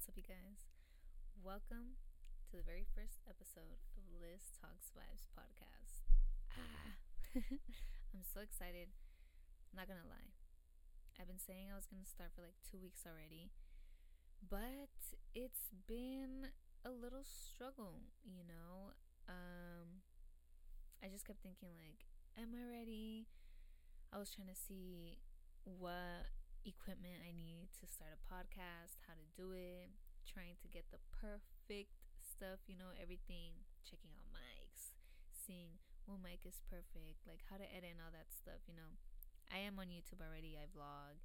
What's up, you guys? Welcome to the very first episode of Lis Talks Vibes podcast. Ah, I'm so excited. not gonna lie. I've been saying I was gonna start for like two weeks already, but it's been a little struggle, you know. Um, I just kept thinking like, am I ready? I was trying to see what equipment I need to start a podcast, how to do it, trying to get the perfect stuff, you know, everything, checking out mics, seeing what mic is perfect, like how to edit and all that stuff, you know. I am on YouTube already, I vlog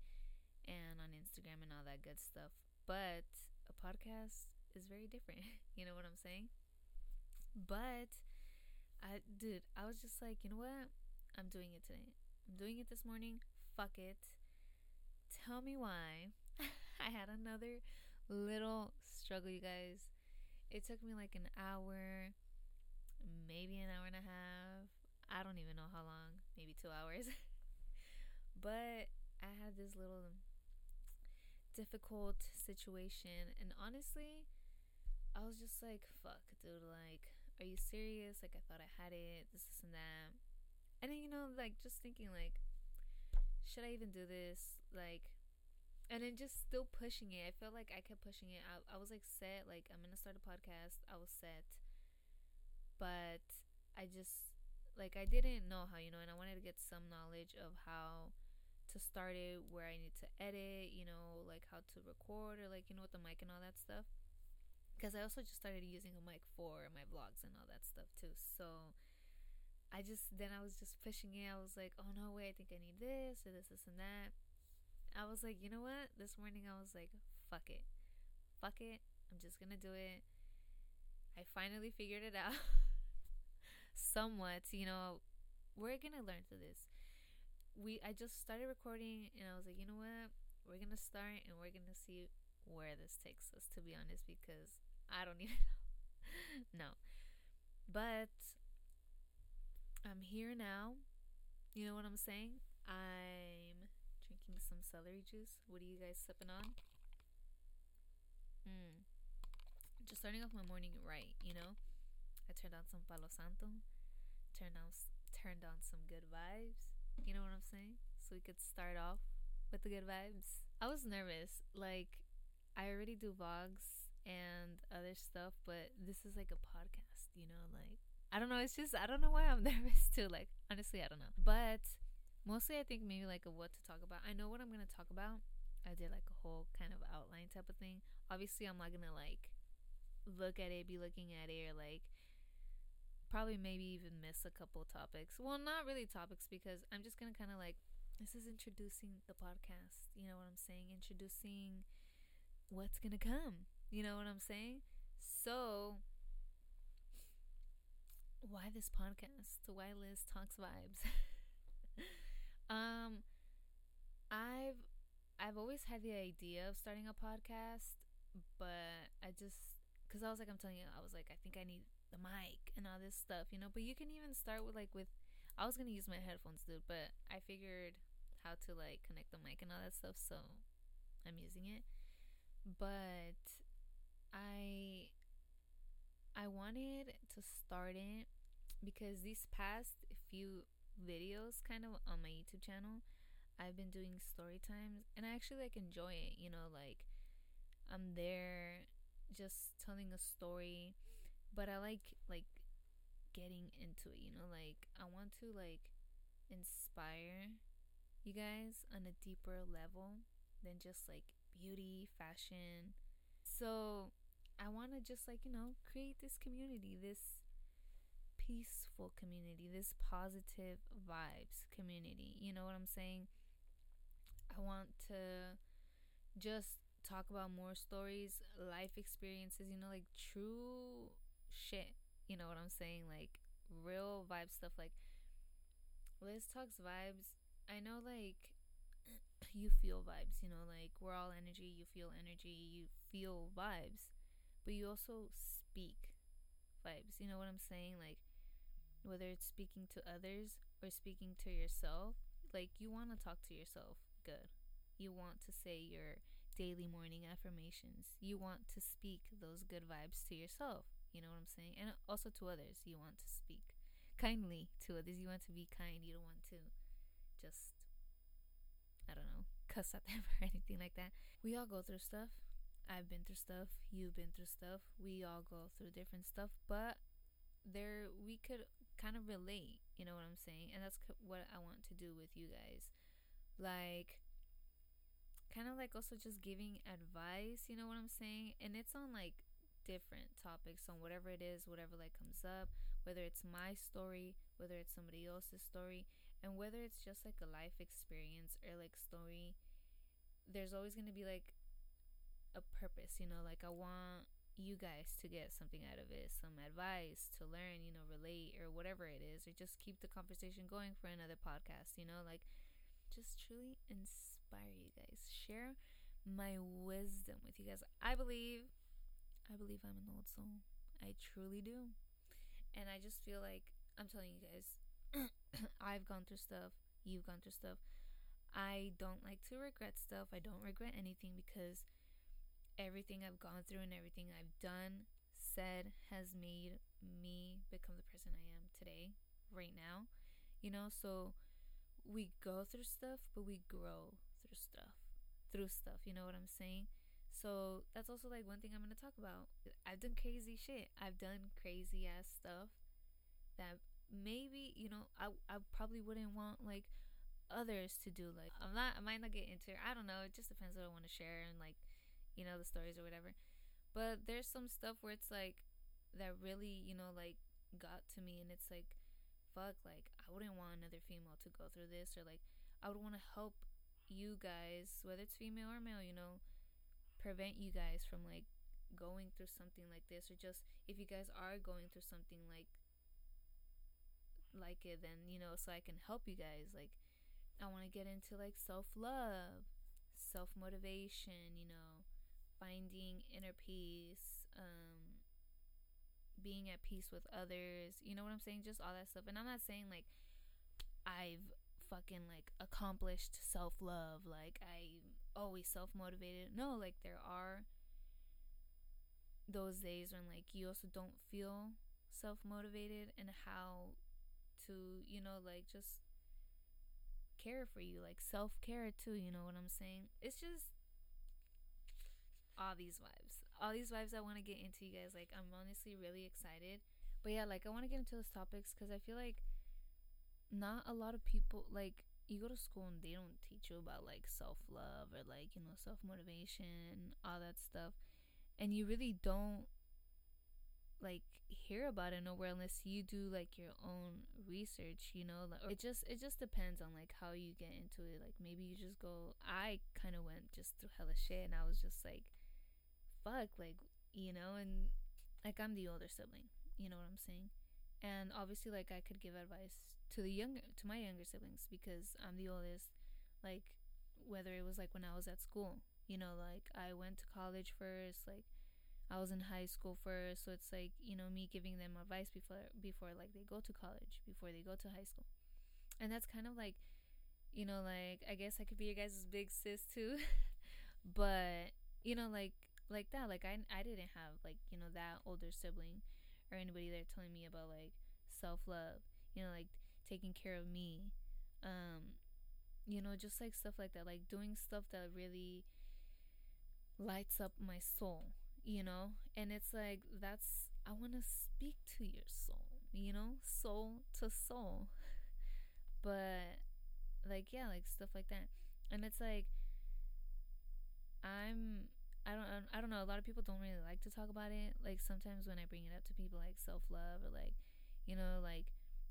and on Instagram and all that good stuff. But a podcast is very different. you know what I'm saying? But I dude, I was just like, you know what? I'm doing it today. I'm doing it this morning. Fuck it tell me why. I had another little struggle, you guys. It took me like an hour, maybe an hour and a half. I don't even know how long, maybe two hours. but I had this little difficult situation, and honestly, I was just like, fuck, dude, like, are you serious? Like, I thought I had it, this, this, and that. And then, you know, like, just thinking, like, should I even do this? Like, and then just still pushing it. I felt like I kept pushing it. I, I was like set, like I'm gonna start a podcast. I was set, but I just like I didn't know how you know, and I wanted to get some knowledge of how to start it, where I need to edit, you know, like how to record or like you know with the mic and all that stuff. Because I also just started using a mic for my vlogs and all that stuff too. So I just then I was just pushing it. I was like, oh no way, I think I need this or this, this and that I was like, you know what? This morning I was like, fuck it. Fuck it. I'm just gonna do it. I finally figured it out. Somewhat, you know, we're gonna learn through this. We I just started recording and I was like, you know what? We're gonna start and we're gonna see where this takes us, to be honest, because I don't even know. no. But I'm here now. You know what I'm saying? I'm drinking some celery juice. What are you guys sipping on? Mm. Just starting off my morning right, you know. I turned on some Palo Santo, turned on turned on some good vibes. You know what I'm saying? So we could start off with the good vibes. I was nervous, like I already do vlogs and other stuff, but this is like a podcast, you know, like I don't know, it's just I don't know why I'm nervous too. Like honestly, I don't know. But mostly I think maybe like what to talk about. I know what I'm gonna talk about. I did like a whole kind of outline type of thing. Obviously, I'm not gonna like look at it, be looking at it, or like probably maybe even miss a couple topics. Well, not really topics because I'm just gonna kind of like this is introducing the podcast. You know what I'm saying? Introducing what's gonna come. You know what I'm saying? So why this podcast? Why Lis talks vibes? Um, I've I've always had the idea of starting a podcast, but I just because I was like I'm telling you, I was like I think I need the mic and all this stuff, you know. But you can even start with like with I was gonna use my headphones, dude, but I figured how to like connect the mic and all that stuff, so I'm using it. But I I wanted to start it because these past few videos kind of on my YouTube channel. I've been doing story times and I actually like enjoy it, you know, like I'm there just telling a story, but I like like getting into it, you know, like I want to like inspire you guys on a deeper level than just like beauty, fashion. So, I want to just like, you know, create this community, this peaceful community, this positive vibes community. You know what I'm saying? I want to just talk about more stories, life experiences, you know, like true shit. You know what I'm saying? Like real vibe stuff. Like Lis talks vibes. I know, like, you feel vibes, you know, like we're all energy, you feel energy, you feel vibes, but you also speak vibes. You know what I'm saying? Like, whether it's speaking to others or speaking to yourself, like you want to talk to yourself good. You want to say your daily morning affirmations. You want to speak those good vibes to yourself. You know what I'm saying? And also to others. You want to speak kindly to others. You want to be kind. You don't want to just, I don't know, cuss at them or anything like that. We all go through stuff. I've been through stuff. You've been through stuff. We all go through different stuff. But there, we could kind of relate. You know what I'm saying? And that's what I want to do with you guys. Like, kind of like also just giving advice. You know what I'm saying? And it's on like different topics on whatever it is, whatever like comes up, whether it's my story, whether it's somebody else's story, and whether it's just like a life experience or like story. There's always going to be like a purpose, you know, like I want you guys to get something out of it, some advice to learn, you know, relate or whatever it is, or just keep the conversation going for another podcast, you know, like just truly inspire you guys. Share my wisdom with you guys. I believe I believe I'm an old soul. I truly do. And I just feel like I'm telling you guys, I've gone through stuff. You've gone through stuff. I don't like to regret stuff. I don't regret anything because everything I've gone through and everything I've done, said, has made me become the person I am today, right now. You know, so we go through stuff, but we grow through stuff. Through stuff, you know what I'm saying? So that's also like one thing I'm gonna talk about. I've done crazy shit. I've done crazy ass stuff that maybe you know I I probably wouldn't want like others to do. Like I'm not I might not get into. It. I don't know. It just depends what I want to share and like you know the stories or whatever. But there's some stuff where it's like that really you know like got to me and it's like fuck like I wouldn't want another female to go through this or like I would want to help you guys whether it's female or male you know prevent you guys from like going through something like this or just if you guys are going through something like like it then you know so I can help you guys like I want to get into like self-love self-motivation you know finding inner peace um being at peace with others you know what I'm saying just all that stuff and I'm not saying like I've fucking like accomplished self-love like I always self motivated. No, like there are those days when like you also don't feel self motivated and how to, you know, like just care for you, like self care too, you know what I'm saying? It's just all these vibes. All these vibes I want to get into, you guys. Like, I'm honestly really excited. But yeah, like, I want to get into those topics because I feel like not a lot of people, like, you go to school and they don't teach you about like self love or like, you know, self motivation, all that stuff. And you really don't like hear about it nowhere unless you do like your own research, you know? Like, it just it just depends on like how you get into it. Like maybe you just go I kind of went just through hella shit and I was just like fuck like, you know, and like I'm the older sibling. You know what I'm saying? And obviously like I could give advice to the younger to my younger siblings because I'm the oldest like whether it was like when I was at school you know like I went to college first like I was in high school first so it's like you know me giving them advice before before like they go to college before they go to high school and that's kind of like you know like I guess I could be your guys' big sis too but you know like like that like I I didn't have like you know that older sibling or anybody there telling me about like self-love you know like taking care of me um you know just like stuff like that like doing stuff that really lights up my soul you know? And it's like that's i want to speak to your soul you know? Soul to soul. But like yeah like stuff like that. And it's like i'm i don't i don't know a lot of people don't really like to talk about it like sometimes when i bring it up to people like self-love or like you know like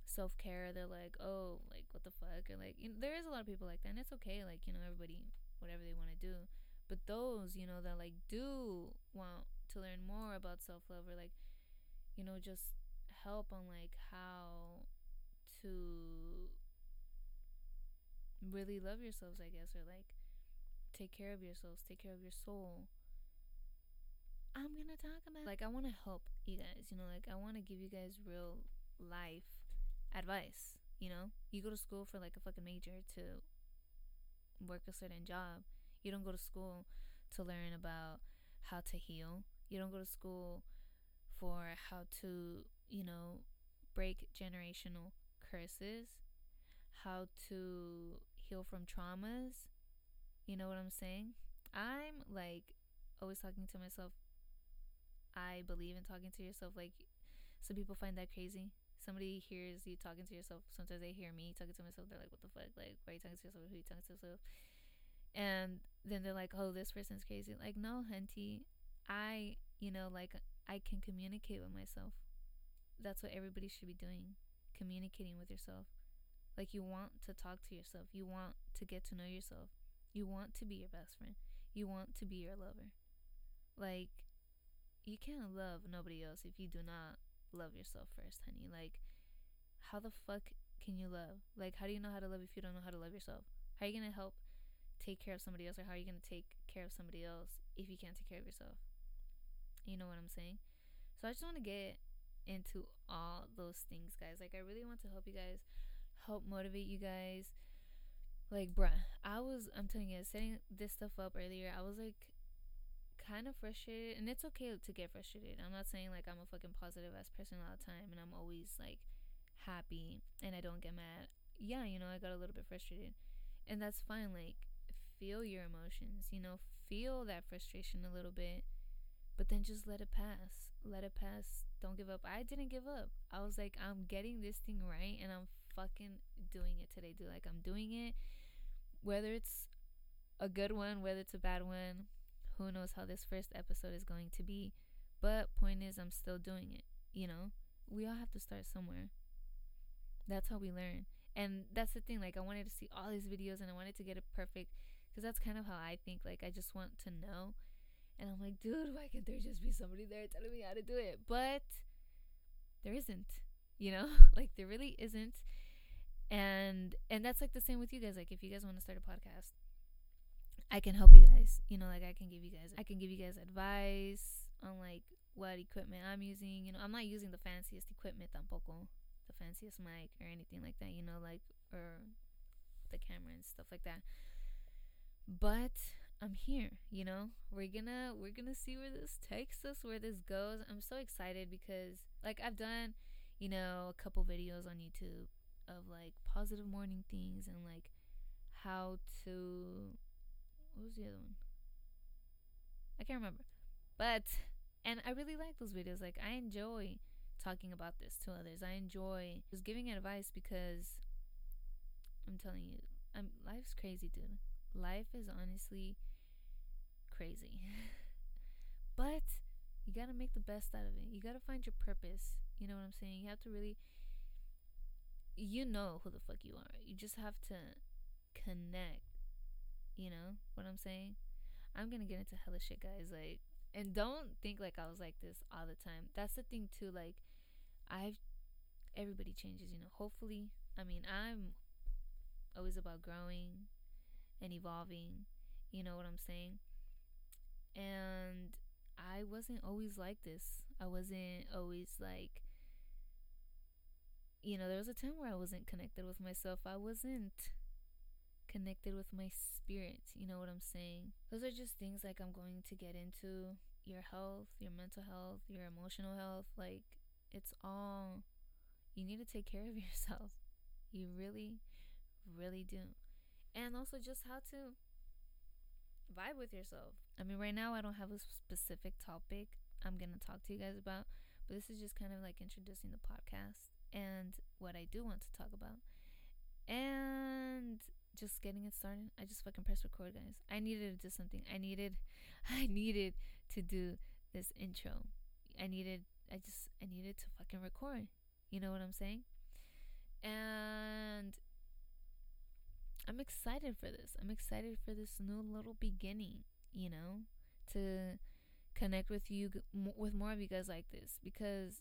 self care, they're like, oh, like what the fuck, or like you know, there is a lot of people like that, and it's okay, like you know, everybody whatever they want to do. But those, you know, that like do want to learn more about self love or like, you know, just help on like how to really love yourselves, I guess, or like take care of yourselves, take care of your soul. I'm gonna talk about like I want to help you guys, you know, like I want to give you guys real life advice. You know, you go to school for like a fucking major to work a certain job. You don't go to school to learn about how to heal. You don't go to school for how to, you know, break generational curses, how to heal from traumas. You know what I'm saying? I'm like always talking to myself. I believe in talking to yourself. Like, some people find that crazy. Somebody hears you talking to yourself. Sometimes they hear me talking to myself. They're like, what the fuck? Like, why are you talking to yourself? Who are you talking to yourself? And then they're like, oh, this person's crazy. Like, no, Henty, I, you know, like, I can communicate with myself. That's what everybody should be doing communicating with yourself. Like, you want to talk to yourself. You want to get to know yourself. You want to be your best friend. You want to be your lover. Like, you can't love nobody else if you do not love yourself first, honey. Like, how the fuck can you love? Like, how do you know how to love if you don't know how to love yourself? How are you gonna help take care of somebody else, or how are you gonna take care of somebody else if you can't take care of yourself? You know what I'm saying? So I just want to get into all those things, guys. Like, I really want to help you guys, help motivate you guys. Like, bruh, I was, I'm telling you, setting this stuff up earlier, I was like kind of frustrated. And it's okay to get frustrated. I'm not saying like I'm a fucking positive ass person all the time and I'm always like happy and I don't get mad. Yeah, you know, I got a little bit frustrated. And that's fine. Like, feel your emotions, you know, feel that frustration a little bit, but then just let it pass. Let it pass. Don't give up. I didn't give up. I was like, I'm getting this thing right and I'm fucking doing it today, dude. Like, I'm doing it whether it's a good one, whether it's a bad one, who knows how this first episode is going to be. But point is I'm still doing it, you know? We all have to start somewhere. That's how we learn. And that's the thing, like I wanted to see all these videos and I wanted to get it perfect because that's kind of how I think. Like I just want to know. And I'm like, dude, why can't there just be somebody there telling me how to do it? But there isn't, you know? like there really isn't and and that's like the same with you guys like if you guys want to start a podcast i can help you guys you know like i can give you guys i can give you guys advice on like what equipment i'm using you know i'm not using the fanciest equipment tampoco the fanciest mic or anything like that you know like or the camera and stuff like that. But i'm here you know we're gonna we're gonna see where this takes us where this goes. I'm so excited because like i've done you know a couple videos on youtube of like positive morning things and like how to what was the other one? I can't remember. But and I really like those videos. Like I enjoy talking about this to others. I enjoy just giving advice because I'm telling you, I'm life's crazy, dude. Life is honestly crazy. but you got to make the best out of it. You got to find your purpose. You know what I'm saying? You have to really you know who the fuck you are. You just have to connect. You know what I'm saying? I'm gonna get into hella shit, guys. Like, and don't think like I was like this all the time. That's the thing too. Like, I've everybody changes. You know. Hopefully, I mean, I'm always about growing and evolving. You know what I'm saying? And I wasn't always like this. I wasn't always like you know, there was a time where I wasn't connected with myself. I wasn't connected with my spirit. You know what I'm saying? Those are just things like I'm going to get into your health, your mental health, your emotional health. Like, it's all, you need to take care of yourself. You really, really do. And also just how to vibe with yourself. I mean, right now I don't have a specific topic I'm going to talk to you guys about, but this is just kind of like introducing the podcast and what I do want to talk about. And just getting it started. I just fucking press record, guys. I needed to do something. I needed I needed to do this intro. I needed I just I needed to fucking record. You know what I'm saying? And I'm excited for this. I'm excited for this new little beginning, you know, to connect with you with more of you guys like this because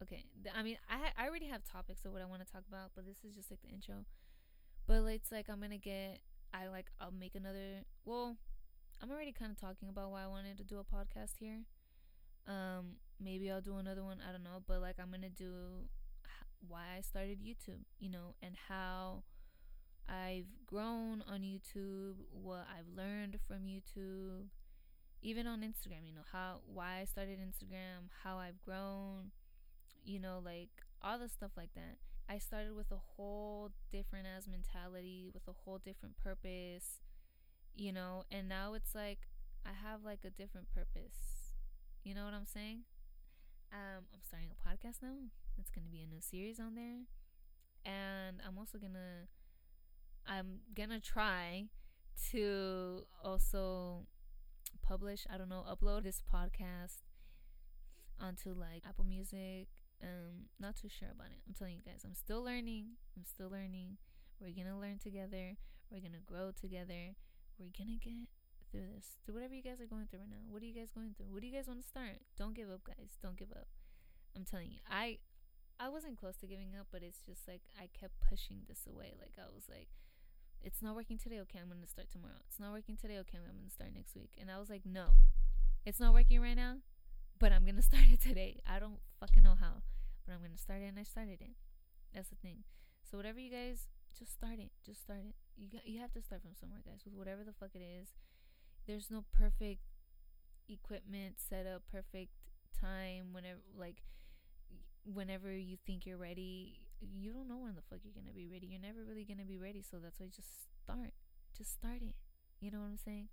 okay i mean i i already have topics of what i want to talk about but this is just like the intro but it's like i'm gonna get i like i'll make another well i'm already kind of talking about why i wanted to do a podcast here um maybe i'll do another one i don't know but like i'm gonna do why i started youtube you know and how i've grown on YouTube, what I've learned from YouTube, even on Instagram, you know, how why I started Instagram, how I've grown, you know, like all the stuff like that. I started with a whole different as mentality, with a whole different purpose, you know, and now it's like I have like a different purpose. You know what I'm saying? Um, I'm starting a podcast now. It's gonna be a new series on there, and I'm also gonna, I'm gonna try to also publish. I don't know, upload this podcast onto like Apple Music. Um, not too sure about it. I'm telling you guys, I'm still learning. I'm still learning. We're gonna learn together. We're gonna grow together. We're gonna get through this, through whatever you guys are going through right now. What are you guys going through? What do you guys want to start? Don't give up, guys. Don't give up. I'm telling you, I I wasn't close to giving up, but it's just like I kept pushing this away. Like I was like, it's not working today. Okay, I'm gonna start tomorrow. It's not working today. Okay, I'm gonna start next week. And I was like, no, it's not working right now, but I'm gonna start it today. I don't fucking know how, but I'm gonna start it, and I started it. That's the thing. So whatever you guys, just start it. Just start it. You got, you have to start from somewhere, guys. With whatever the fuck it is, there's no perfect equipment set up, perfect time. Whenever like whenever you think you're ready, you don't know when the fuck you're gonna be ready. You're never really gonna be ready. So that's why just start. Just start it. You know what I'm saying?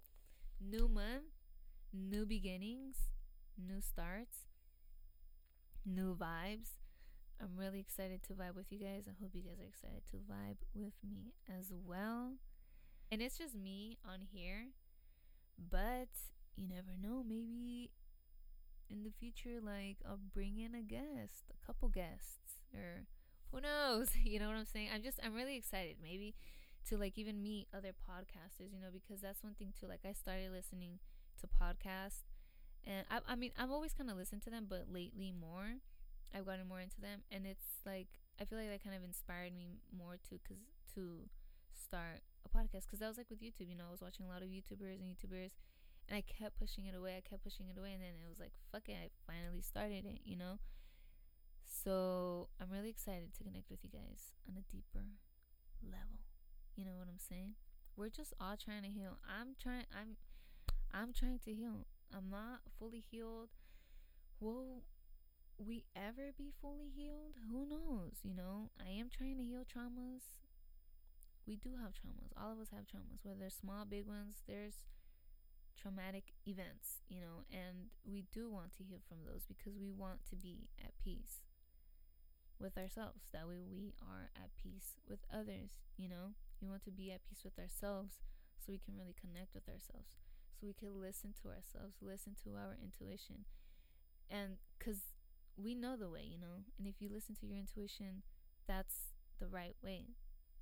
New month, new beginnings, new starts, new vibes. I'm really excited to vibe with you guys. I hope you guys are excited to vibe with me as well. And it's just me on here, but you never know. Maybe in the future, like I'll bring in a guest, a couple guests, or who knows? You know what I'm saying? I'm just, I'm really excited. Maybe to like even meet other podcasters, you know, because that's one thing too. Like I started listening to podcasts, and I, I mean, I've always kind of listened to them, but lately more, I've gotten more into them, and it's like I feel like that kind of inspired me more to, cause to start a podcast, cause I was like with YouTube, you know, I was watching a lot of YouTubers and YouTubers and I kept pushing it away. I kept pushing it away. And then it was like, fuck it. I finally started it, you know? So I'm really excited to connect with you guys on a deeper level. You know what I'm saying? We're just all trying to heal. I'm trying I'm I'm trying to heal. I'm not fully healed. Will we ever be fully healed? Who knows? You know, I am trying to heal traumas. We do have traumas. All of us have traumas, whether small, big ones. There's traumatic events, you know, and we do want to heal from those because we want to be at peace with ourselves. That way we are at peace with others, you know. We want to be at peace with ourselves so we can really connect with ourselves. We can listen to ourselves, listen to our intuition. And cuz we know the way, you know. And if you listen to your intuition, that's the right way.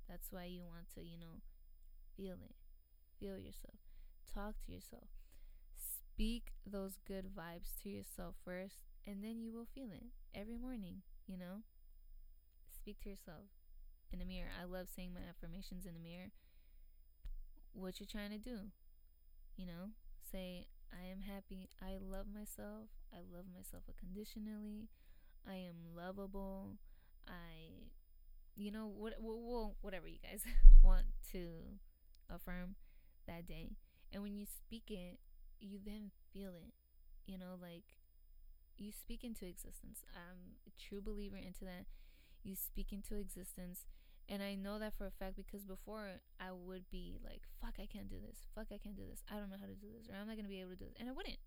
That's why you want to, you know, feel it. Feel yourself talk to yourself. Speak those good vibes to yourself first, and then you will feel it every morning, you know? Speak to yourself in the mirror. I love saying my affirmations in the mirror. What you're trying to do, you know? Say, I am happy. I love myself. I love myself unconditionally. I am lovable. I, you know, what, well, whatever you guys want to affirm that day. And when you speak it, you then feel it. You know, like you speak into existence. I'm a true believer into that. You speak into existence. And I know that for a fact because before I would be like, fuck, I can't do this. Fuck, I can't do this. I don't know how to do this. Or I'm not going to be able to do this. And I wouldn't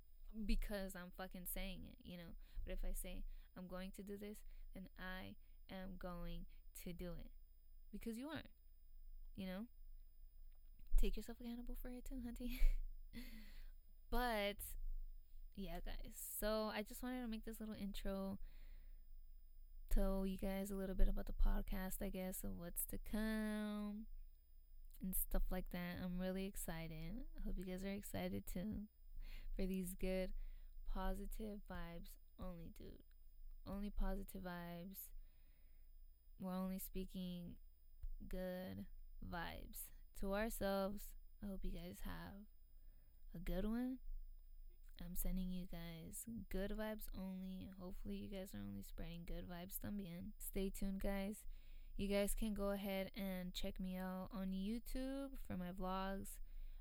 because I'm fucking saying it, you know. But if I say I'm going to do this, then I am going to do it because you are, you know take yourself accountable for it too, hunty. but yeah, guys. So I just wanted to make this little intro, tell you guys a little bit about the podcast, I guess, of what's to come and stuff like that. I'm really excited. I hope you guys are excited too for these good, positive vibes only, dude. Only positive vibes. We're only speaking good vibes to ourselves. I hope you guys have a good one. I'm sending you guys good vibes only. Hopefully, you guys are only spreading good vibes también. Stay tuned, guys. You guys can go ahead and check me out on YouTube for my vlogs.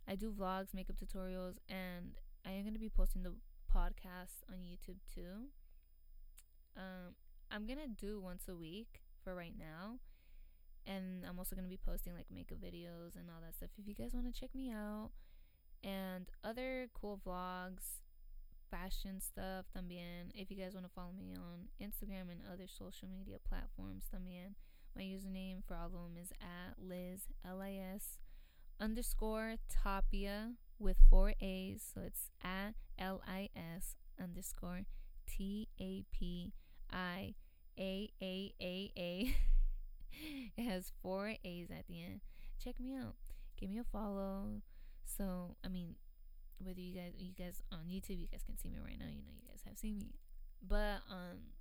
I do vlogs, makeup tutorials, and I am going to be posting the podcast on YouTube too. Um, I'm going to do once a week for right now. And I'm also going to be posting like makeup videos and all that stuff if you guys want to check me out. And other cool vlogs, fashion stuff también. If you guys want to follow me on Instagram and other social media platforms también. My username for all of them is at Lis, L I S underscore Tapia with four A's. So it's at L I S underscore T A P I A A A A. It has four A's at the end. Check me out. Give me a follow. So, I mean, whether you guys you guys on YouTube, you guys can see me right now. You know, you guys have seen me. But um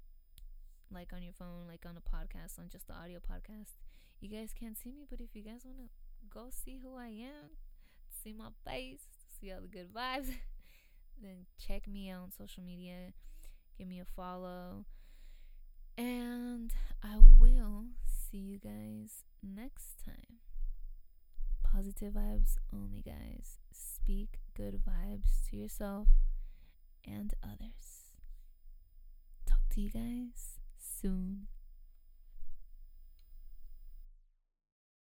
like on your phone, like on a podcast, on just the audio podcast, you guys can't see me, but if you guys want to go see who I am, see my face, see all the good vibes, then check me out on social media. Give me a follow. And I will see you guys next time. Positive vibes only, guys. Speak good vibes to yourself and others. Talk to you guys soon.